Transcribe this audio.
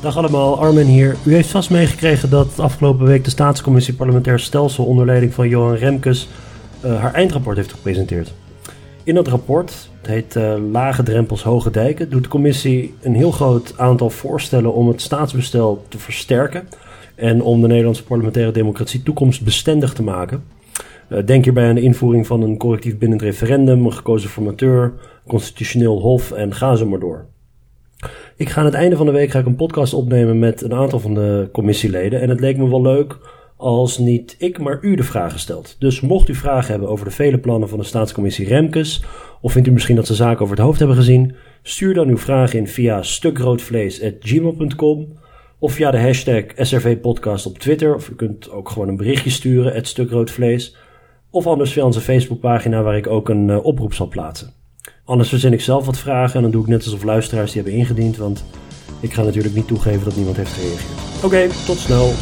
Dag allemaal, Armin hier. U heeft vast meegekregen dat afgelopen week de Staatscommissie Parlementair Stelsel onder leiding van Johan Remkes uh, haar eindrapport heeft gepresenteerd. In dat rapport, het heet uh, Lage Drempels Hoge Dijken, doet de commissie een heel groot aantal voorstellen om het staatsbestel te versterken en om de Nederlandse parlementaire democratie toekomstbestendig te maken. Uh, denk hierbij aan de invoering van een collectief bindend referendum, een gekozen formateur, constitutioneel hof en ga zo maar door. Ik ga aan het einde van de week ga ik een podcast opnemen met een aantal van de commissieleden. En het leek me wel leuk als niet ik, maar u de vragen stelt. Dus mocht u vragen hebben over de vele plannen van de staatscommissie Remkes, of vindt u misschien dat ze zaken over het hoofd hebben gezien, stuur dan uw vragen in via stukroodvlees.gmail.com of via de hashtag SRV-podcast op Twitter. Of u kunt ook gewoon een berichtje sturen, het stukroodvlees. Of anders via onze Facebookpagina waar ik ook een uh, oproep zal plaatsen. Anders verzin ik zelf wat vragen en dan doe ik net alsof luisteraars die hebben ingediend, want ik ga natuurlijk niet toegeven dat niemand heeft gereageerd. Oké, tot snel.